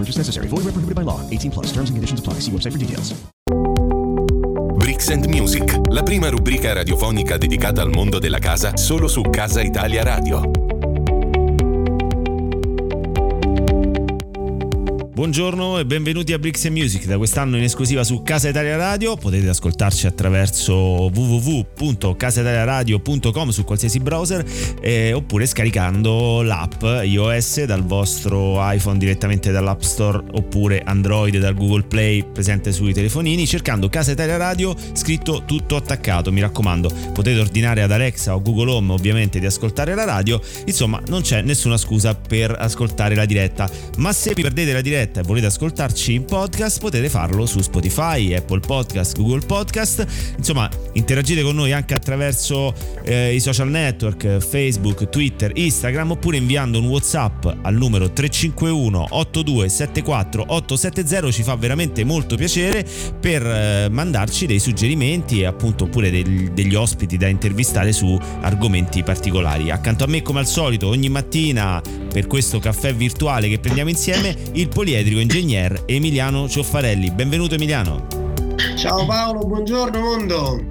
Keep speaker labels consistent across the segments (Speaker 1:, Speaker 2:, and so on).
Speaker 1: Purchase necessary. Void where prohibited by law. 18 plus. Terms and conditions apply. See website for details.
Speaker 2: Bricks and Music, la prima rubrica radiofonica dedicata al mondo della casa solo su Casa Italia Radio.
Speaker 3: Buongiorno e benvenuti a Bricks Music, da quest'anno in esclusiva su Casa Italia Radio, potete ascoltarci attraverso www.casaitaliaradio.com su qualsiasi browser eh, oppure scaricando l'app iOS dal vostro iPhone direttamente dall'App Store oppure Android dal Google Play presente sui telefonini cercando Casa Italia Radio scritto tutto attaccato, mi raccomando. Potete ordinare ad Alexa o Google Home ovviamente di ascoltare la radio, insomma non c'è nessuna scusa per ascoltare la diretta, ma se vi perdete la diretta e volete ascoltarci in podcast potete farlo su Spotify, Apple Podcast, Google Podcast. Insomma, interagite con noi anche attraverso eh, i social network, Facebook, Twitter, Instagram oppure inviando un WhatsApp al numero 351 8274 870 ci fa veramente molto piacere per eh, mandarci dei suggerimenti e appunto oppure del, degli ospiti da intervistare su argomenti particolari. Accanto a me come al solito ogni mattina per questo caffè virtuale che prendiamo insieme il poliedrico ingegner Emiliano Cioffarelli. Benvenuto Emiliano.
Speaker 4: Ciao Paolo, buongiorno mondo.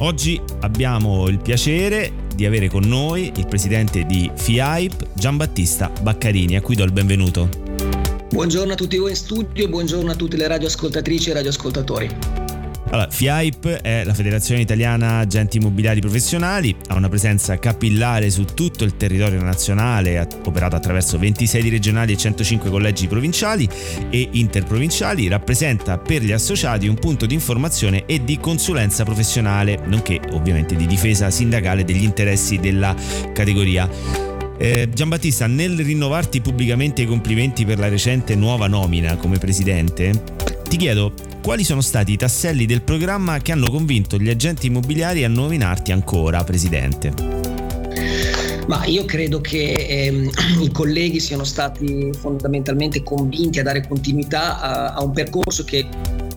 Speaker 3: Oggi abbiamo il piacere di avere con noi il presidente di FIAIP, Giambattista Baccarini, a cui do il benvenuto.
Speaker 5: Buongiorno a tutti voi in studio, buongiorno a tutte le radioascoltatrici e radioascoltatori.
Speaker 3: Allora, FIAIP è la Federazione Italiana Agenti Immobiliari Professionali, ha una presenza capillare su tutto il territorio nazionale, ha operato attraverso 26 regionali e 105 collegi provinciali e interprovinciali, rappresenta per gli associati un punto di informazione e di consulenza professionale, nonché ovviamente di difesa sindacale degli interessi della categoria. Eh, Giambattista, nel rinnovarti pubblicamente i complimenti per la recente nuova nomina come presidente, ti chiedo quali sono stati i tasselli del programma che hanno convinto gli agenti immobiliari a nominarti ancora presidente?
Speaker 5: Ma io credo che ehm, i colleghi siano stati fondamentalmente convinti a dare continuità a, a un percorso che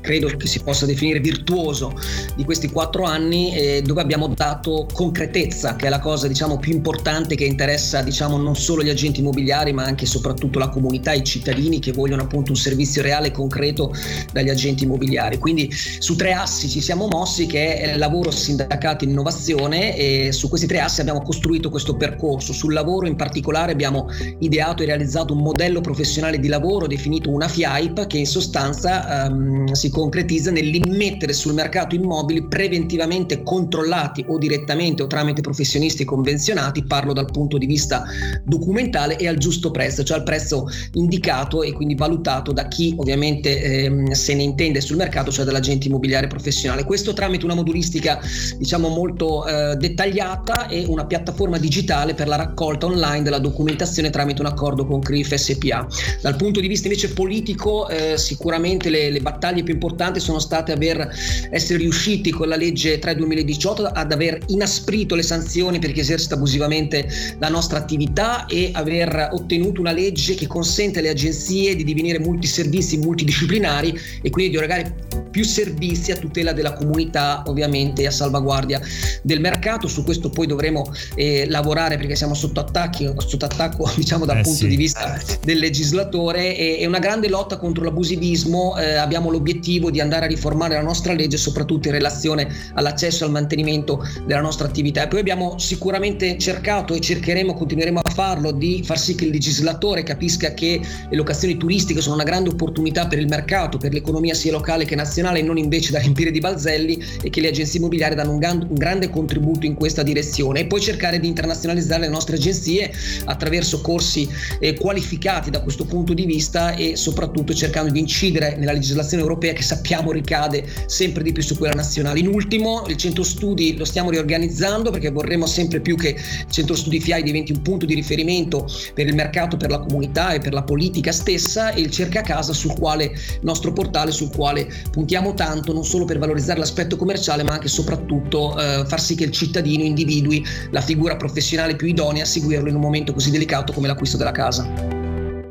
Speaker 5: credo che si possa definire virtuoso di questi quattro anni eh, dove abbiamo dato concretezza che è la cosa diciamo più importante che interessa diciamo non solo gli agenti immobiliari ma anche e soprattutto la comunità i cittadini che vogliono appunto un servizio reale e concreto dagli agenti immobiliari. Quindi su tre assi ci siamo mossi che è lavoro sindacato e innovazione e su questi tre assi abbiamo costruito questo percorso. Sul lavoro in particolare abbiamo ideato e realizzato un modello professionale di lavoro definito una FIAIP che in sostanza um, si concretizza nell'immettere sul mercato immobili preventivamente controllati o direttamente o tramite professionisti convenzionati, parlo dal punto di vista documentale e al giusto prezzo, cioè al prezzo indicato e quindi valutato da chi ovviamente ehm, se ne intende sul mercato, cioè dall'agente immobiliare professionale. Questo tramite una modulistica diciamo molto eh, dettagliata e una piattaforma digitale per la raccolta online della documentazione tramite un accordo con CRIF SPA. Dal punto di vista invece politico eh, sicuramente le, le battaglie più importanti sono state aver essere riusciti con la legge 3 2018 ad aver inasprito le sanzioni per chi esercita abusivamente la nostra attività e aver ottenuto una legge che consente alle agenzie di divenire multiservizi multidisciplinari e quindi di erogare più servizi a tutela della comunità ovviamente e a salvaguardia del mercato. Su questo poi dovremo eh, lavorare perché siamo sotto, attacchi, sotto attacco diciamo dal
Speaker 3: Eh
Speaker 5: punto
Speaker 3: sì.
Speaker 5: di vista del legislatore e, e una grande lotta contro l'abusivismo. Eh, abbiamo l'obiettivo di andare a riformare la nostra legge soprattutto in relazione all'accesso e al mantenimento della nostra attività. E poi abbiamo sicuramente cercato e cercheremo, continueremo a farlo, di far sì che il legislatore capisca che le locazioni turistiche sono una grande opportunità per il mercato, per l'economia sia locale che nazionale e non invece da riempire di balzelli e che le agenzie immobiliari danno un, gan- un grande contributo in questa direzione e poi cercare di internazionalizzare le nostre agenzie attraverso corsi eh, qualificati da questo punto di vista e soprattutto cercando di incidere nella legislazione europea che sappiamo ricade sempre di più su quella nazionale. In ultimo, il centro studi lo stiamo riorganizzando perché vorremmo sempre più che il centro studi FIAI diventi un punto di riferimento per il mercato, per la comunità e per la politica stessa e il cerca casa sul quale nostro portale sul quale puntiamo tanto non solo per valorizzare l'aspetto commerciale ma anche e soprattutto eh, far sì che il cittadino individui la figura professionale più idonea a seguirlo in un momento così delicato come l'acquisto della casa.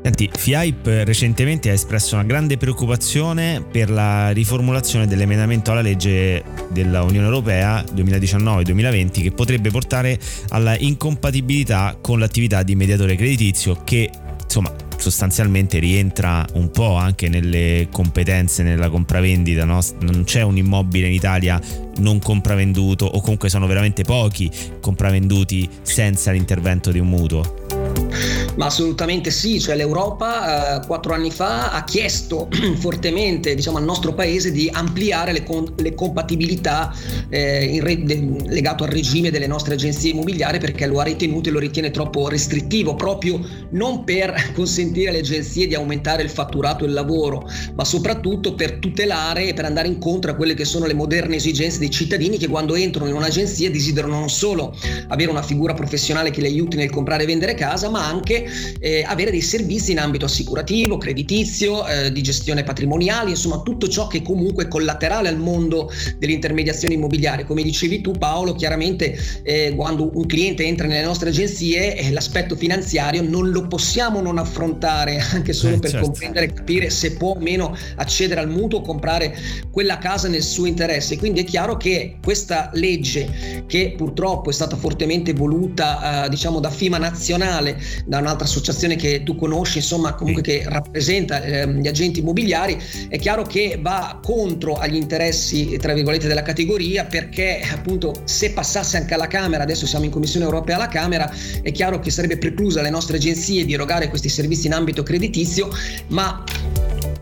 Speaker 3: Senti, FIAIP recentemente ha espresso una grande preoccupazione per la riformulazione dell'emendamento alla legge dell'Unione Europea 2019-2020 che potrebbe portare alla incompatibilità con l'attività di mediatore creditizio che insomma sostanzialmente rientra un po' anche nelle competenze nella compravendita, no? non c'è un immobile in Italia non compravenduto o comunque sono veramente pochi compravenduti senza l'intervento di un mutuo.
Speaker 5: Ma assolutamente sì, cioè l'Europa eh, quattro anni fa ha chiesto fortemente diciamo, al nostro paese di ampliare le, con- le compatibilità eh, re- de- legato al regime delle nostre agenzie immobiliari perché lo ha ritenuto e lo ritiene troppo restrittivo, proprio non per consentire alle agenzie di aumentare il fatturato e il lavoro, ma soprattutto per tutelare e per andare incontro a quelle che sono le moderne esigenze dei cittadini che quando entrano in un'agenzia desiderano non solo avere una figura professionale che li aiuti nel comprare e vendere casa, ma anche eh, avere dei servizi in ambito assicurativo, creditizio, eh, di gestione patrimoniale, insomma tutto ciò che comunque è collaterale al mondo dell'intermediazione immobiliare. Come dicevi tu Paolo, chiaramente eh, quando un cliente entra nelle nostre agenzie eh, l'aspetto finanziario non lo possiamo non affrontare anche solo
Speaker 3: Eh,
Speaker 5: per
Speaker 3: certo.
Speaker 5: comprendere e capire se può o meno accedere al mutuo o comprare quella casa nel suo interesse. Quindi è chiaro che questa legge che purtroppo è stata fortemente voluta eh, diciamo da FIMA nazionale, da un'altra associazione che tu conosci, insomma comunque che rappresenta ehm, gli agenti immobiliari, è chiaro che va contro agli interessi tra virgolette della categoria perché appunto se passasse anche alla Camera, adesso siamo in Commissione europea alla Camera, è chiaro che sarebbe preclusa alle nostre agenzie di erogare questi servizi in ambito creditizio, ma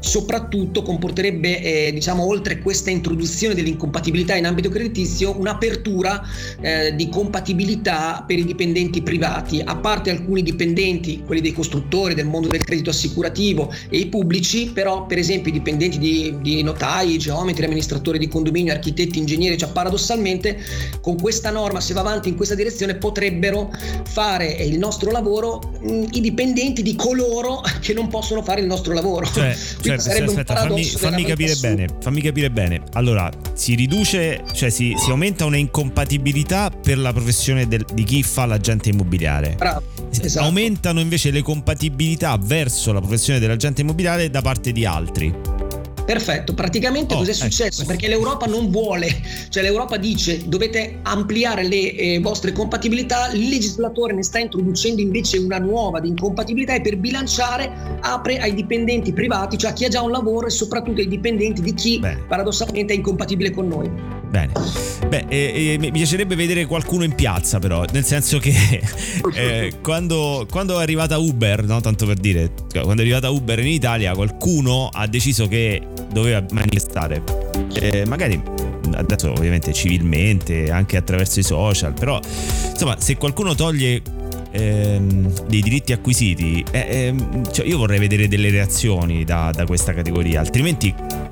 Speaker 5: soprattutto comporterebbe, eh, diciamo, oltre questa introduzione dell'incompatibilità in ambito creditizio, un'apertura eh, di compatibilità per i dipendenti privati, a parte alcuni dipendenti, quelli dei costruttori, del mondo del credito assicurativo e i pubblici, però per esempio i dipendenti di, di notai, geometri, amministratori di condominio, architetti, ingegneri, cioè paradossalmente con questa norma, se va avanti in questa direzione, potrebbero fare il nostro lavoro mh, i dipendenti di coloro che non possono fare il nostro lavoro.
Speaker 3: Cioè, cioè,
Speaker 5: sarebbe
Speaker 3: aspetta, fammi, fammi capire bene, fammi capire bene. Allora, si riduce, cioè si, si aumenta una incompatibilità per la professione del- di chi fa l'agente immobiliare.
Speaker 5: Bravo, esatto.
Speaker 3: Aumentano invece le compatibilità verso la professione dell'agente immobiliare da parte di altri.
Speaker 5: Perfetto, praticamente
Speaker 3: Oh,
Speaker 5: cos'è
Speaker 3: ecco,
Speaker 5: successo?
Speaker 3: questo-
Speaker 5: Perché l'Europa non vuole, cioè l'Europa dice dovete ampliare le eh, vostre compatibilità, il legislatore ne sta introducendo invece una nuova di incompatibilità e per bilanciare apre ai dipendenti privati, cioè a chi ha già un lavoro e soprattutto ai dipendenti di chi
Speaker 3: Bene.
Speaker 5: paradossalmente è incompatibile con noi.
Speaker 3: Bene. Beh, eh, eh, mi piacerebbe vedere qualcuno in piazza, però, nel senso che eh, quando, quando è arrivata Uber, no? tanto per dire, quando è arrivata Uber in Italia, qualcuno ha deciso che doveva manifestare. Eh, magari adesso ovviamente civilmente, anche attraverso i social, però insomma, se qualcuno toglie ehm, dei diritti acquisiti, eh, ehm, cioè io vorrei vedere delle reazioni da, da questa categoria, altrimenti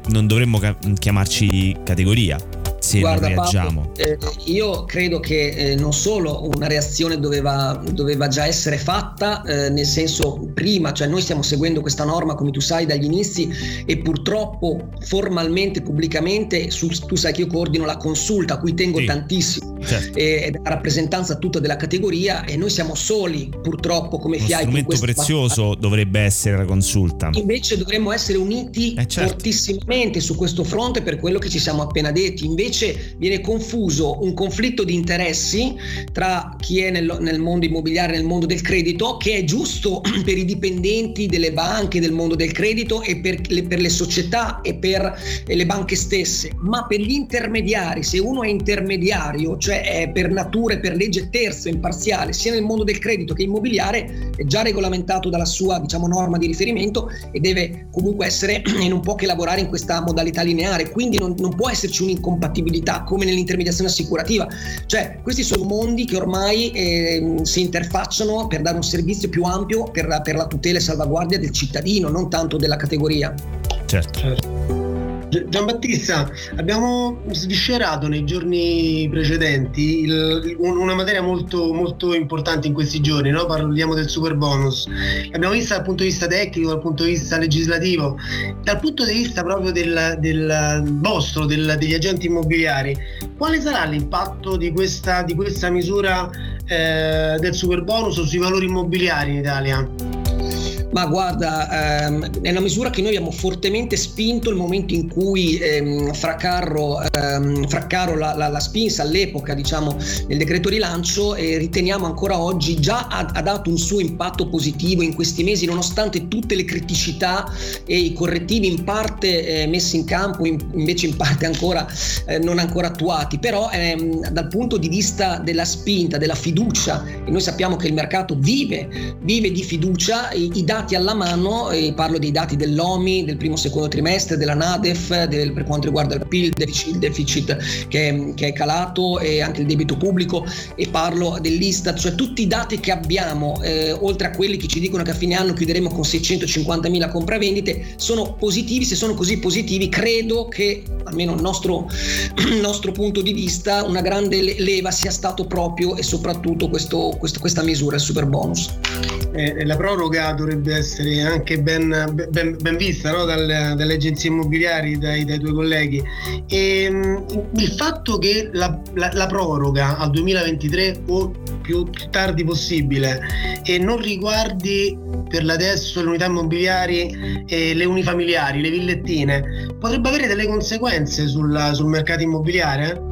Speaker 3: non dovremmo ca- chiamarci categoria se
Speaker 5: Guarda. Paolo, eh, io credo che eh, non solo una reazione doveva, doveva già essere fatta, eh, nel senso prima, cioè noi stiamo seguendo questa norma come tu sai dagli inizi e purtroppo formalmente, pubblicamente, su- tu sai che io coordino la consulta a cui tengo
Speaker 3: Sì.
Speaker 5: tantissimo certo. e della rappresentanza tutta della categoria e noi siamo soli purtroppo come
Speaker 3: Uno
Speaker 5: FIAI.
Speaker 3: strumento prezioso battaglia. dovrebbe essere la consulta.
Speaker 5: Invece dovremmo essere uniti eh certo. fortissimamente su questo fronte per quello che ci siamo appena detti. Invece viene confuso un conflitto di interessi tra chi è nel, nel mondo immobiliare, nel mondo del credito, che è giusto per i dipendenti delle banche, del mondo del credito e per le, per le società e per le banche stesse, ma per gli intermediari, se uno è intermediario, cioè è per natura e per legge terzo, imparziale, sia nel mondo del credito che immobiliare, è già regolamentato dalla sua diciamo, norma di riferimento e deve comunque essere e non può che lavorare in questa modalità lineare, quindi non, non può esserci un'incompatibilità come nell'intermediazione assicurativa, cioè questi sono mondi che ormai eh, si interfacciano per dare un servizio più ampio per, per la tutela e salvaguardia del cittadino, non tanto della categoria.
Speaker 3: Certo. certo.
Speaker 4: Giambattista, abbiamo sviscerato nei giorni precedenti il, una materia molto, molto, importante in questi giorni, no? parliamo del super bonus. L'abbiamo vista dal punto di vista tecnico, dal punto di vista legislativo, dal punto di vista proprio del, del vostro, del, degli agenti immobiliari. Quale sarà l'impatto di questa, di questa misura eh, del super bonus sui valori immobiliari in Italia?
Speaker 5: Ma guarda, ehm, nella misura che noi abbiamo fortemente spinto il momento in cui ehm, Fraccarro, ehm, Fraccaro la, la, la, spinse all'epoca, diciamo, nel decreto rilancio e riteniamo ancora oggi già ha, ha, dato un suo impatto positivo in questi mesi, nonostante tutte le criticità e i correttivi in parte eh, messi in campo, in, invece in parte ancora eh, non ancora attuati. Però ehm, dal punto di vista della spinta, della fiducia, e noi sappiamo che il mercato vive, vive di fiducia, i, i dati dati alla mano, e parlo dei dati dell'OMI del primo e secondo trimestre, della NADEF, del, per quanto riguarda il PIL, il deficit che, che, è calato e anche il debito pubblico e parlo dell'Istat, cioè tutti i dati che abbiamo, eh, oltre a quelli che ci dicono che a fine anno chiuderemo con 650.000 compravendite, sono positivi, se sono così positivi credo che, almeno il nostro, nostro punto di vista, una grande leva sia stato proprio e soprattutto questo, questo, questa misura, il super bonus.
Speaker 4: Eh, la proroga dovrebbe essere anche ben, ben, ben vista no? Dal, dalle agenzie immobiliari, dai, dai tuoi colleghi. E, ehm, il fatto che la, la, la, proroga al 2023 o più, tardi possibile e non riguardi per adesso le unità immobiliari e le unifamiliari, le villettine, potrebbe avere delle conseguenze sulla, sul mercato immobiliare?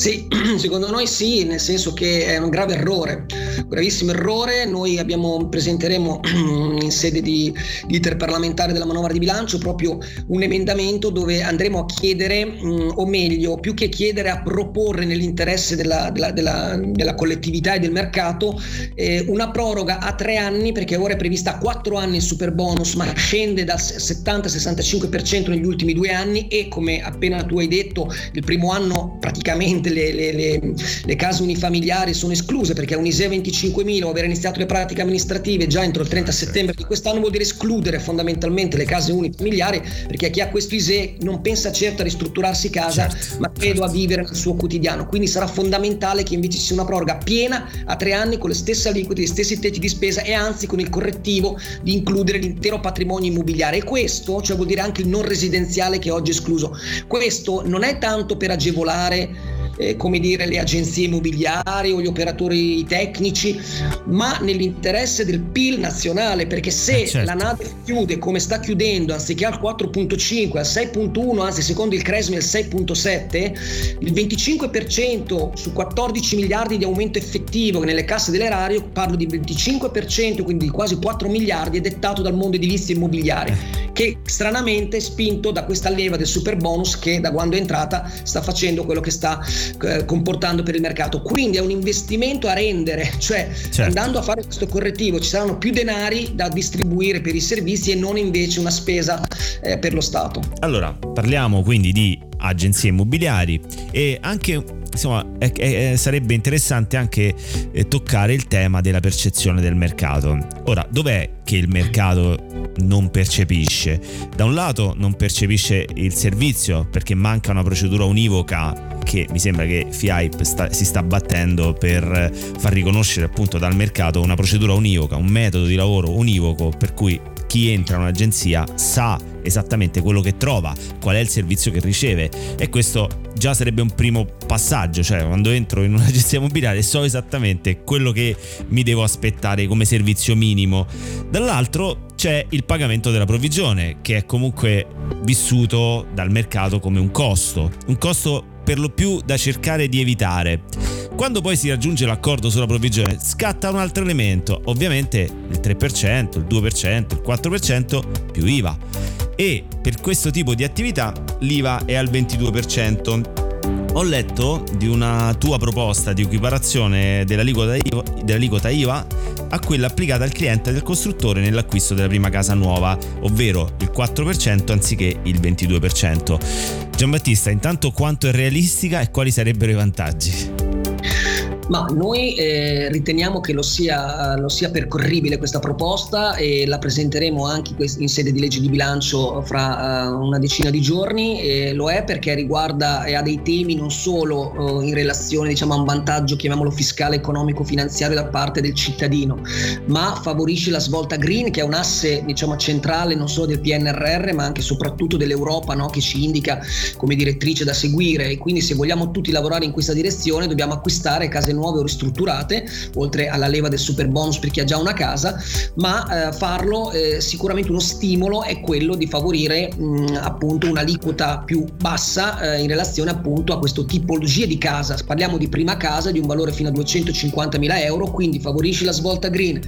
Speaker 5: Sì, secondo noi sì, nel senso che è un grave errore, un gravissimo errore. Noi abbiamo, presenteremo in sede di, di iter parlamentare della manovra di bilancio proprio un emendamento dove andremo a chiedere, mh, o meglio, più che chiedere, a proporre nell'interesse della, della, della, della collettività e del mercato eh, una proroga a tre anni, perché ora è prevista a quattro anni il super bonus, ma scende dal 70-65% negli ultimi due anni e come appena tu hai detto, il primo anno praticamente le, le, le, le, case unifamiliari sono escluse perché un ISEE 25.000 o aver iniziato le pratiche amministrative già entro il 30 settembre di quest'anno vuol dire escludere fondamentalmente le case unifamiliari perché chi ha questo ISEE non pensa certo a ristrutturarsi casa certo, ma credo certo. a vivere nel suo quotidiano. Quindi sarà fondamentale che invece ci sia una proroga piena a tre anni con le stesse aliquote, gli stessi tetti di spesa e anzi con il correttivo di includere l'intero patrimonio immobiliare. E questo cioè vuol dire anche il non residenziale che oggi è escluso. Questo non è tanto per agevolare eh, come dire, le agenzie immobiliari o gli operatori tecnici, ma nell'interesse del PIL nazionale, perché se eh certo. la NADE chiude come sta chiudendo, anziché al 4.5, al 6.1, anzi secondo il Cresmi al 6.7, il 25% su 14 miliardi di aumento effettivo nelle casse dell'erario, parlo di 25%, quindi di quasi 4 miliardi, è dettato dal mondo edilizio immobiliare, eh. che stranamente è spinto da questa leva del super bonus che da quando è entrata sta facendo quello che sta eh, comportando per il mercato. Quindi è un investimento a rendere, cioè certo. andando a fare questo correttivo ci saranno più denari da distribuire per i servizi e non invece una spesa eh, per lo Stato.
Speaker 3: Allora, parliamo quindi di agenzie immobiliari e anche insomma è, è, sarebbe interessante anche eh, toccare il tema della percezione del mercato. Ora, dov'è che il mercato non percepisce? Da un lato non percepisce il servizio perché manca una procedura univoca che mi sembra che FIAIP sta, si sta battendo per far riconoscere appunto dal mercato una procedura univoca, un metodo di lavoro univoco per cui chi entra in un'agenzia sa esattamente quello che trova, qual è il servizio che riceve e questo già sarebbe un primo passaggio, cioè quando entro in un'agenzia immobiliare so esattamente quello che mi devo aspettare come servizio minimo. Dall'altro c'è il pagamento della provvigione che è comunque vissuto dal mercato come un costo, un costo per lo più da cercare di evitare. Quando poi si raggiunge l'accordo sulla provvigione scatta un altro elemento, ovviamente il 3%, il 2%, il 4% più IVA. E per questo tipo di attività l'IVA è al 22%. Ho letto di una tua proposta di equiparazione dell'aliquota IVA, a quella applicata al cliente del costruttore nell'acquisto della prima casa nuova, ovvero il 4% anziché il 22%. Giambattista, intanto quanto è realistica e quali sarebbero i vantaggi?
Speaker 5: Ma noi eh, riteniamo che lo sia, lo sia, percorribile questa proposta e la presenteremo anche in sede di legge di bilancio fra uh, una decina di giorni. E lo è perché riguarda e ha dei temi non solo uh, in relazione diciamo, a un vantaggio, chiamiamolo fiscale, economico, finanziario da parte del cittadino, ma favorisce la svolta green che è un asse diciamo, centrale non solo del PNRR ma anche e soprattutto dell'Europa no? che ci indica come direttrice da seguire e quindi se vogliamo tutti lavorare in questa direzione dobbiamo acquistare case nuove nuove o ristrutturate, oltre alla leva del super bonus per chi ha già una casa, ma eh, farlo eh, sicuramente uno stimolo è quello di favorire mh, appunto un'aliquota più bassa eh, in relazione appunto a questa tipologia di casa. Parliamo di prima casa di un valore fino a 250 mila euro, quindi favorisci la svolta green.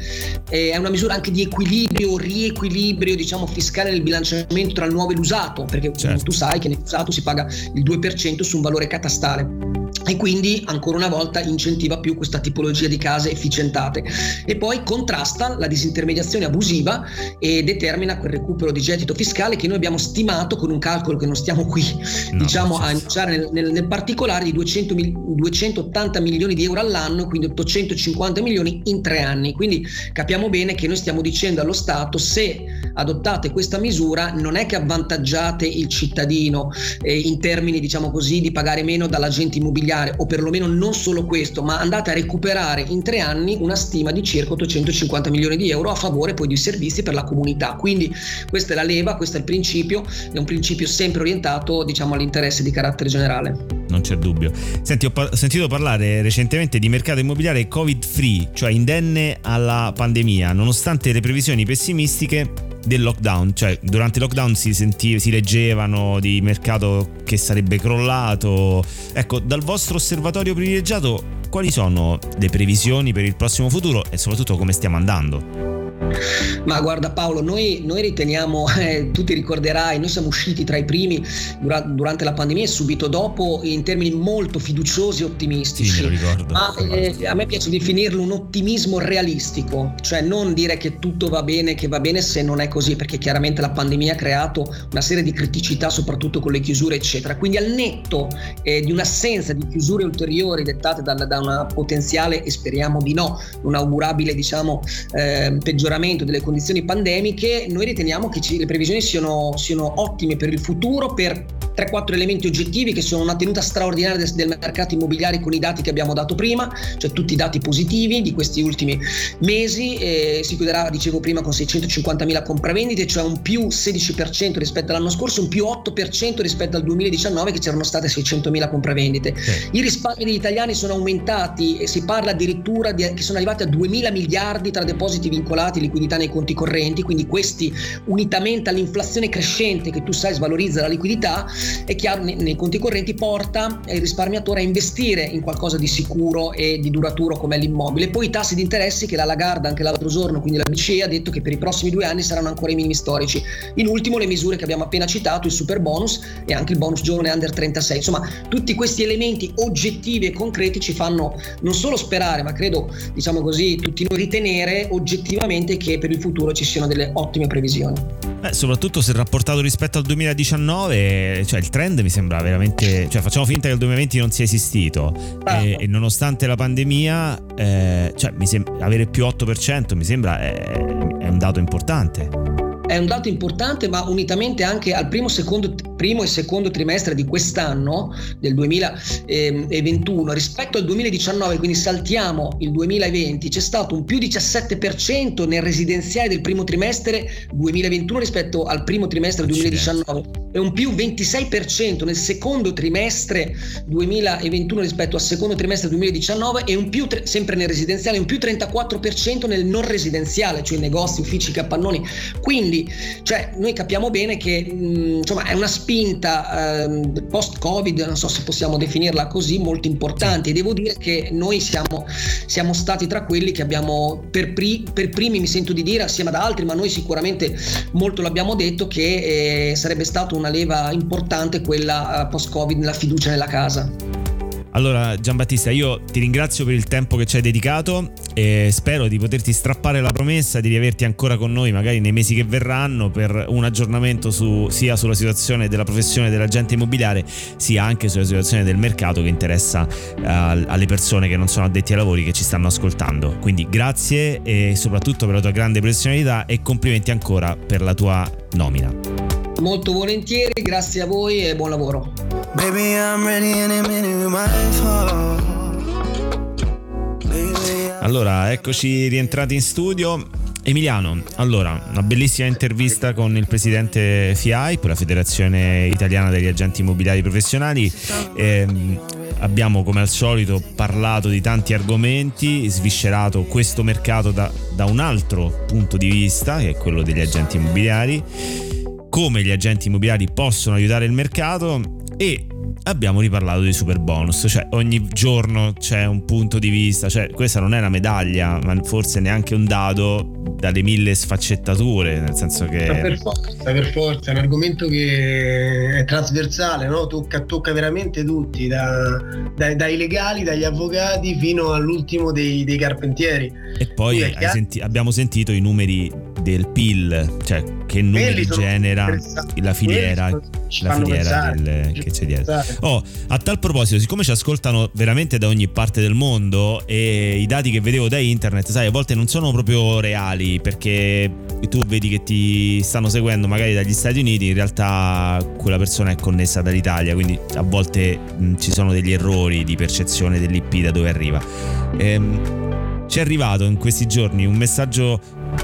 Speaker 5: è una misura anche di equilibrio, riequilibrio diciamo fiscale nel bilanciamento tra il nuovo e l'usato, perché certo. tu sai che nell'usato si paga il 2% su un valore catastale e quindi ancora una volta incentiva più questa tipologia di case efficientate. E poi contrasta la disintermediazione abusiva e determina quel recupero di gettito fiscale che noi abbiamo stimato con un calcolo che non stiamo qui no, diciamo a enunciare nel, nel, nel, particolare di 200 mil, 280 milioni di euro all'anno quindi 850 milioni in tre anni. Quindi capiamo bene che noi stiamo dicendo allo Stato se adottate questa misura non è che avvantaggiate il cittadino eh, in termini diciamo così di pagare meno dall'agente immobiliare familiare o perlomeno non solo questo, ma andate a recuperare in tre anni una stima di circa 850 milioni di euro a favore poi di servizi per la comunità. Quindi questa è la leva, questo è il principio, è un principio sempre orientato diciamo all'interesse di carattere generale.
Speaker 3: Non c'è dubbio. Senti, ho par- sentito parlare recentemente di mercato immobiliare covid free, cioè indenne alla pandemia, nonostante le previsioni pessimistiche del lockdown, cioè durante il lockdown si, sentiva, si leggevano di mercato che sarebbe crollato. Ecco, dal vostro osservatorio privilegiato quali sono le previsioni per il prossimo futuro e soprattutto come stiamo andando?
Speaker 5: Ma guarda Paolo, noi, noi riteniamo, eh, tu ti ricorderai, noi siamo usciti tra i primi dura, durante la pandemia e subito dopo in termini molto fiduciosi e ottimistici.
Speaker 3: Sì, ricordo.
Speaker 5: Ma eh, a me piace definirlo un ottimismo realistico, cioè non dire che tutto va bene, che va bene se non è così, perché chiaramente la pandemia ha creato una serie di criticità, soprattutto con le chiusure, eccetera. Quindi al netto eh, di un'assenza di chiusure ulteriori dettate da, da una potenziale, e speriamo di no, un augurabile diciamo eh, peggioramento miglioramento delle condizioni pandemiche, noi riteniamo che ci, le previsioni siano, siano ottime per il futuro per 3-4 elementi oggettivi che sono una tenuta straordinaria del, del, mercato immobiliare con i dati che abbiamo dato prima, cioè tutti i dati positivi di questi ultimi mesi, eh, si chiuderà, dicevo prima, con 650.000 compravendite, cioè un più 16% rispetto all'anno scorso, un più 8% rispetto al 2019 che c'erano state 600.000 compravendite. I risparmi degli italiani sono aumentati e si parla addirittura di, che sono arrivati a 2.000 miliardi tra depositi vincolati liquidità nei conti correnti, quindi questi unitamente all'inflazione crescente che tu sai svalorizza la liquidità, è chiaro nei, conti correnti porta il risparmiatore a investire in qualcosa di sicuro e di duraturo come l'immobile. Poi i tassi di interessi che la Lagarda anche l'altro giorno, quindi la BCE, ha detto che per i prossimi due anni saranno ancora i minimi storici. In ultimo le misure che abbiamo appena citato, il super bonus e anche il bonus giovane under 36. Insomma, tutti questi elementi oggettivi e concreti ci fanno non solo sperare, ma credo, diciamo così, tutti noi ritenere oggettivamente che per il futuro ci siano delle ottime previsioni.
Speaker 3: Beh, soprattutto se rapportato rispetto al 2019, cioè il trend mi sembra veramente. Cioè, facciamo finta che il 2020 non sia esistito. Ah. E, e, nonostante la pandemia, eh, cioè, sem- avere più 8% mi sembra è, è un dato importante
Speaker 5: è un dato importante, ma unitamente anche al primo secondo primo e secondo trimestre di quest'anno, del 2021, rispetto al 2019, quindi saltiamo il 2020, c'è stato un più 17% nel residenziale del primo trimestre 2021 rispetto al primo trimestre 2019 e un più 26% nel secondo trimestre 2021 rispetto al secondo trimestre 2019 e un più sempre nel residenziale un più 34% nel non residenziale, cioè negozi, uffici, capannoni. Quindi, cioè, noi capiamo bene che mh, insomma è una spinta eh, post-Covid, non so se possiamo definirla così, molto importante. E devo dire che noi siamo, siamo stati tra quelli che abbiamo per, pri- per, primi, mi sento di dire, assieme ad altri, ma noi sicuramente molto l'abbiamo detto, che eh, sarebbe stata una leva importante quella eh, post-Covid nella fiducia nella casa.
Speaker 3: Allora Giambattista io ti ringrazio per il tempo che ci hai dedicato e spero di poterti strappare la promessa di riaverti ancora con noi magari nei mesi che verranno per un aggiornamento su, sia sulla situazione della professione dell'agente immobiliare sia anche sulla situazione del mercato che interessa uh, alle persone che non sono addetti ai lavori che ci stanno ascoltando. Quindi grazie e soprattutto per la tua grande professionalità e complimenti ancora per la tua nomina.
Speaker 5: Molto volentieri, grazie a voi e buon lavoro.
Speaker 3: Baby, I'm ready any minute with my Allora, eccoci rientrati in studio. Emiliano, allora, una bellissima intervista con il presidente FIAI, la Federazione Italiana degli Agenti Immobiliari Professionali. Eh, abbiamo come al solito parlato di tanti argomenti, sviscerato questo mercato da, da un altro punto di vista, che è quello degli agenti immobiliari, come gli agenti immobiliari possono aiutare il mercato e abbiamo riparlato dei super bonus, cioè ogni giorno c'è un punto di vista, cioè questa non è una medaglia, ma forse neanche un dado dalle mille sfaccettature, nel senso che...
Speaker 4: Ma per forza, per forza, è un argomento che è trasversale, no? tocca, tocca, veramente tutti, da, dai, dai, legali, dagli avvocati fino all'ultimo dei, dei carpentieri.
Speaker 3: E poi senti, abbiamo sentito i numeri del PIL, cioè che numeri genera la filiera, la filiera del, che c'è dietro. Oh, a tal proposito, siccome ci ascoltano veramente da ogni parte del mondo e i dati che vedevo da internet, sai, a volte non sono proprio reali perché tu vedi che ti stanno seguendo magari dagli Stati Uniti, in realtà quella persona è connessa dall'Italia, quindi a volte mh, ci sono degli errori di percezione dell'IP da dove arriva. Ehm, ci è arrivato in questi giorni un messaggio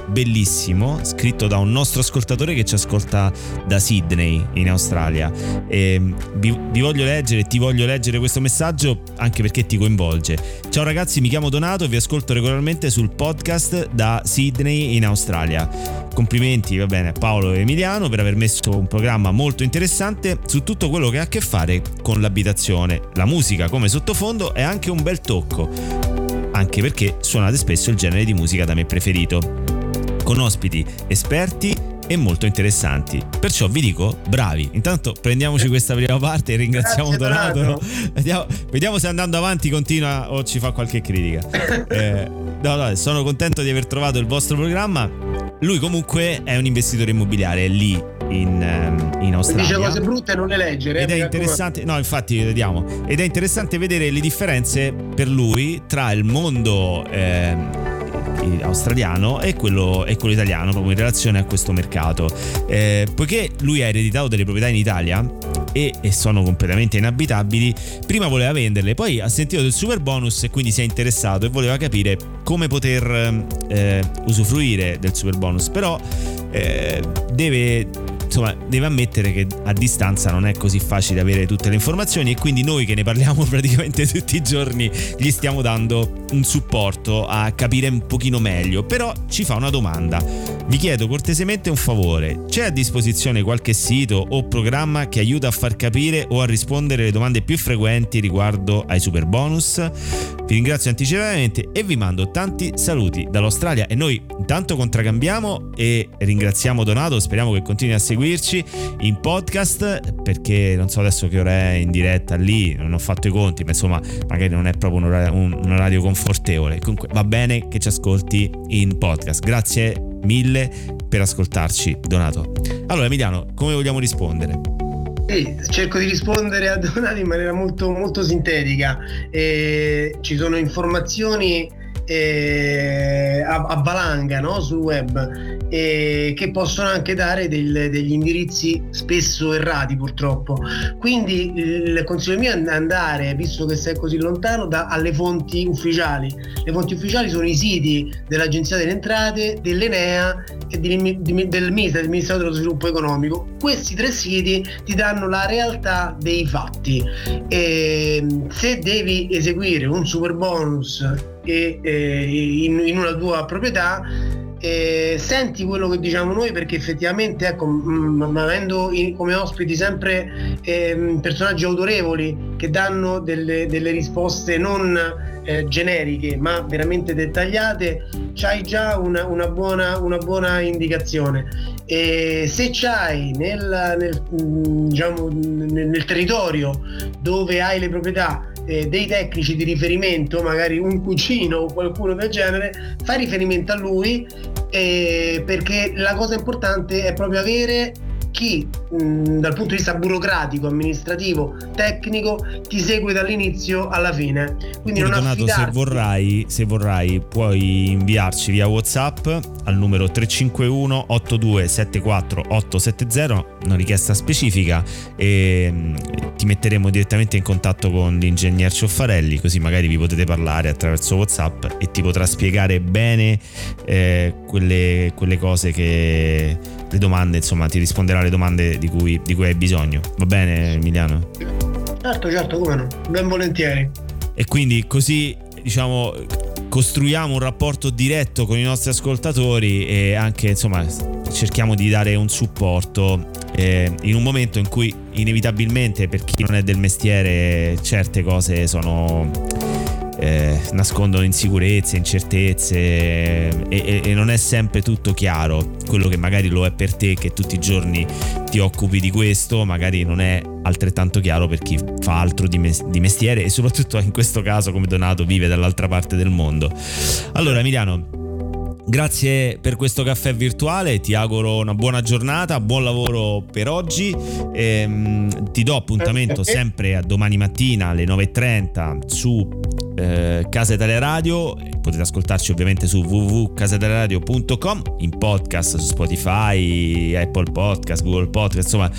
Speaker 3: bellissimo scritto da un nostro ascoltatore che ci ascolta da Sydney in Australia. E vi, vi, voglio leggere ti voglio leggere questo messaggio anche perché ti coinvolge. Ciao ragazzi mi chiamo Donato e vi ascolto regolarmente sul podcast da Sydney in Australia. Complimenti va bene Paolo e Emiliano per aver messo un programma molto interessante su tutto quello che ha a che fare con l'abitazione. La musica come sottofondo è anche un bel tocco anche perché suonate spesso il genere di musica da me preferito con ospiti esperti e molto interessanti. Perciò vi dico bravi. Intanto prendiamoci questa prima parte e ringraziamo Grazie, Donato. Vediamo, vediamo, se andando avanti continua o ci fa qualche critica. Eh, no, no, sono contento di aver trovato il vostro programma. Lui comunque è un investitore immobiliare, è lì in, ehm, in Australia.
Speaker 4: Dice cose brutte non le leggere.
Speaker 3: Ed è interessante, no, infatti, vediamo. Ed è interessante vedere le differenze per lui tra il mondo. Eh, australiano e quello, e quello, italiano proprio in relazione a questo mercato. Eh, poiché lui ha ereditato delle proprietà in Italia e, e, sono completamente inabitabili, prima voleva venderle, poi ha sentito del super bonus e quindi si è interessato e voleva capire come poter eh, usufruire del super bonus. Però eh, deve insomma deve ammettere che a distanza non è così facile avere tutte le informazioni e quindi noi che ne parliamo praticamente tutti i giorni gli stiamo dando un supporto a capire un pochino meglio però ci fa una domanda. Vi chiedo cortesemente un favore c'è a disposizione qualche sito o programma che aiuta a far capire o a rispondere alle domande più frequenti riguardo ai super bonus vi ringrazio anticipatamente e vi mando tanti saluti dall'Australia. E noi intanto contraccambiamo e ringraziamo Donato speriamo che continui a seguirci in podcast perché non so adesso che ora è in diretta lì, non ho fatto i conti, ma insomma magari non è proprio un orario, un, un orario confortevole. Comunque va bene che ci ascolti in podcast. Grazie mille per ascoltarci, Donato. Allora Emiliano, come vogliamo rispondere?
Speaker 4: Sì, cerco di rispondere a Donato in maniera molto, molto sintetica. Eh, ci sono informazioni eh, a, a, valanga no? sul web e che possono anche dare del, degli indirizzi spesso errati purtroppo. Quindi il consiglio mio è andare, visto che sei così lontano, da, alle fonti ufficiali. Le fonti ufficiali sono i siti dell'Agenzia delle Entrate, dell'Enea e di, del MISA, del Ministero dello Sviluppo Economico. Questi tre siti ti danno la realtà dei fatti. E se devi eseguire un super bonus e, eh, in, in una tua proprietà, eh, senti quello che diciamo noi perché effettivamente ecco mh, avendo in, come ospiti sempre eh, personaggi autorevoli che danno delle, delle risposte non eh, generiche ma veramente dettagliate c'hai già una, una, buona, una buona indicazione. E se c'hai nel, nel, mm, diciamo, nel, nel territorio dove hai le proprietà eh, dei tecnici di riferimento, magari un cugino o qualcuno del genere, fai riferimento a lui eh, perché la cosa importante è proprio avere chi mh, dal punto di vista burocratico, amministrativo, tecnico ti segue dall'inizio alla fine. Quindi non
Speaker 3: Donato, se vorrai, se vorrai puoi inviarci via WhatsApp al numero 351 8274 870, una richiesta specifica e mh, ti metteremo direttamente in contatto con l'ingegner Cioffarelli, così magari vi potete parlare attraverso WhatsApp e ti potrà spiegare bene eh, quelle, quelle cose che le domande, insomma, ti risponderà alle domande di cui, di cui hai bisogno. Va bene, Emiliano?
Speaker 4: Certo, certo, come no, ben volentieri.
Speaker 3: E quindi così, diciamo, costruiamo un rapporto diretto con i nostri ascoltatori e anche, insomma, cerchiamo di dare un supporto eh, in un momento in cui inevitabilmente per chi non è del mestiere certe cose sono eh, nascondono insicurezze, incertezze e, e, e, non è sempre tutto chiaro. Quello che magari lo è per te, che tutti i giorni ti occupi di questo, magari non è altrettanto chiaro per chi fa altro di, mes- di mestiere e soprattutto in questo caso come Donato vive dall'altra parte del mondo. Allora Emiliano, Grazie per questo caffè virtuale, ti auguro una buona giornata, buon lavoro per oggi. Ehm, ti do appuntamento sempre a domani mattina alle 9.30 su eh, Casa Italia Radio. Potete ascoltarci ovviamente su www.casaitaliaradio.com in podcast su Spotify, Apple Podcast, Google Podcast, insomma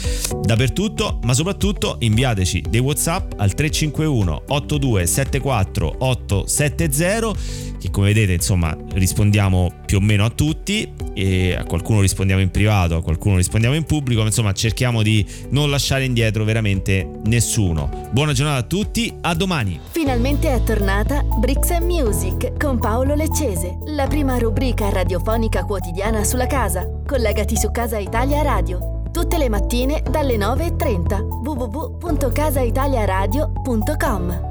Speaker 3: dappertutto, ma soprattutto inviateci dei WhatsApp al 351 8274 870 che come vedete insomma rispondiamo più o meno a tutti e a qualcuno rispondiamo in privato, a qualcuno rispondiamo in pubblico, ma insomma cerchiamo di non lasciare indietro veramente nessuno. Buona giornata a tutti, a domani.
Speaker 6: Finalmente è tornata Bricks and Music con Paolo Leccese, la prima rubrica radiofonica quotidiana sulla casa. Collegati su Casa Italia Radio. Tutte le mattine dalle 9.30 www.casaitaliaradio.com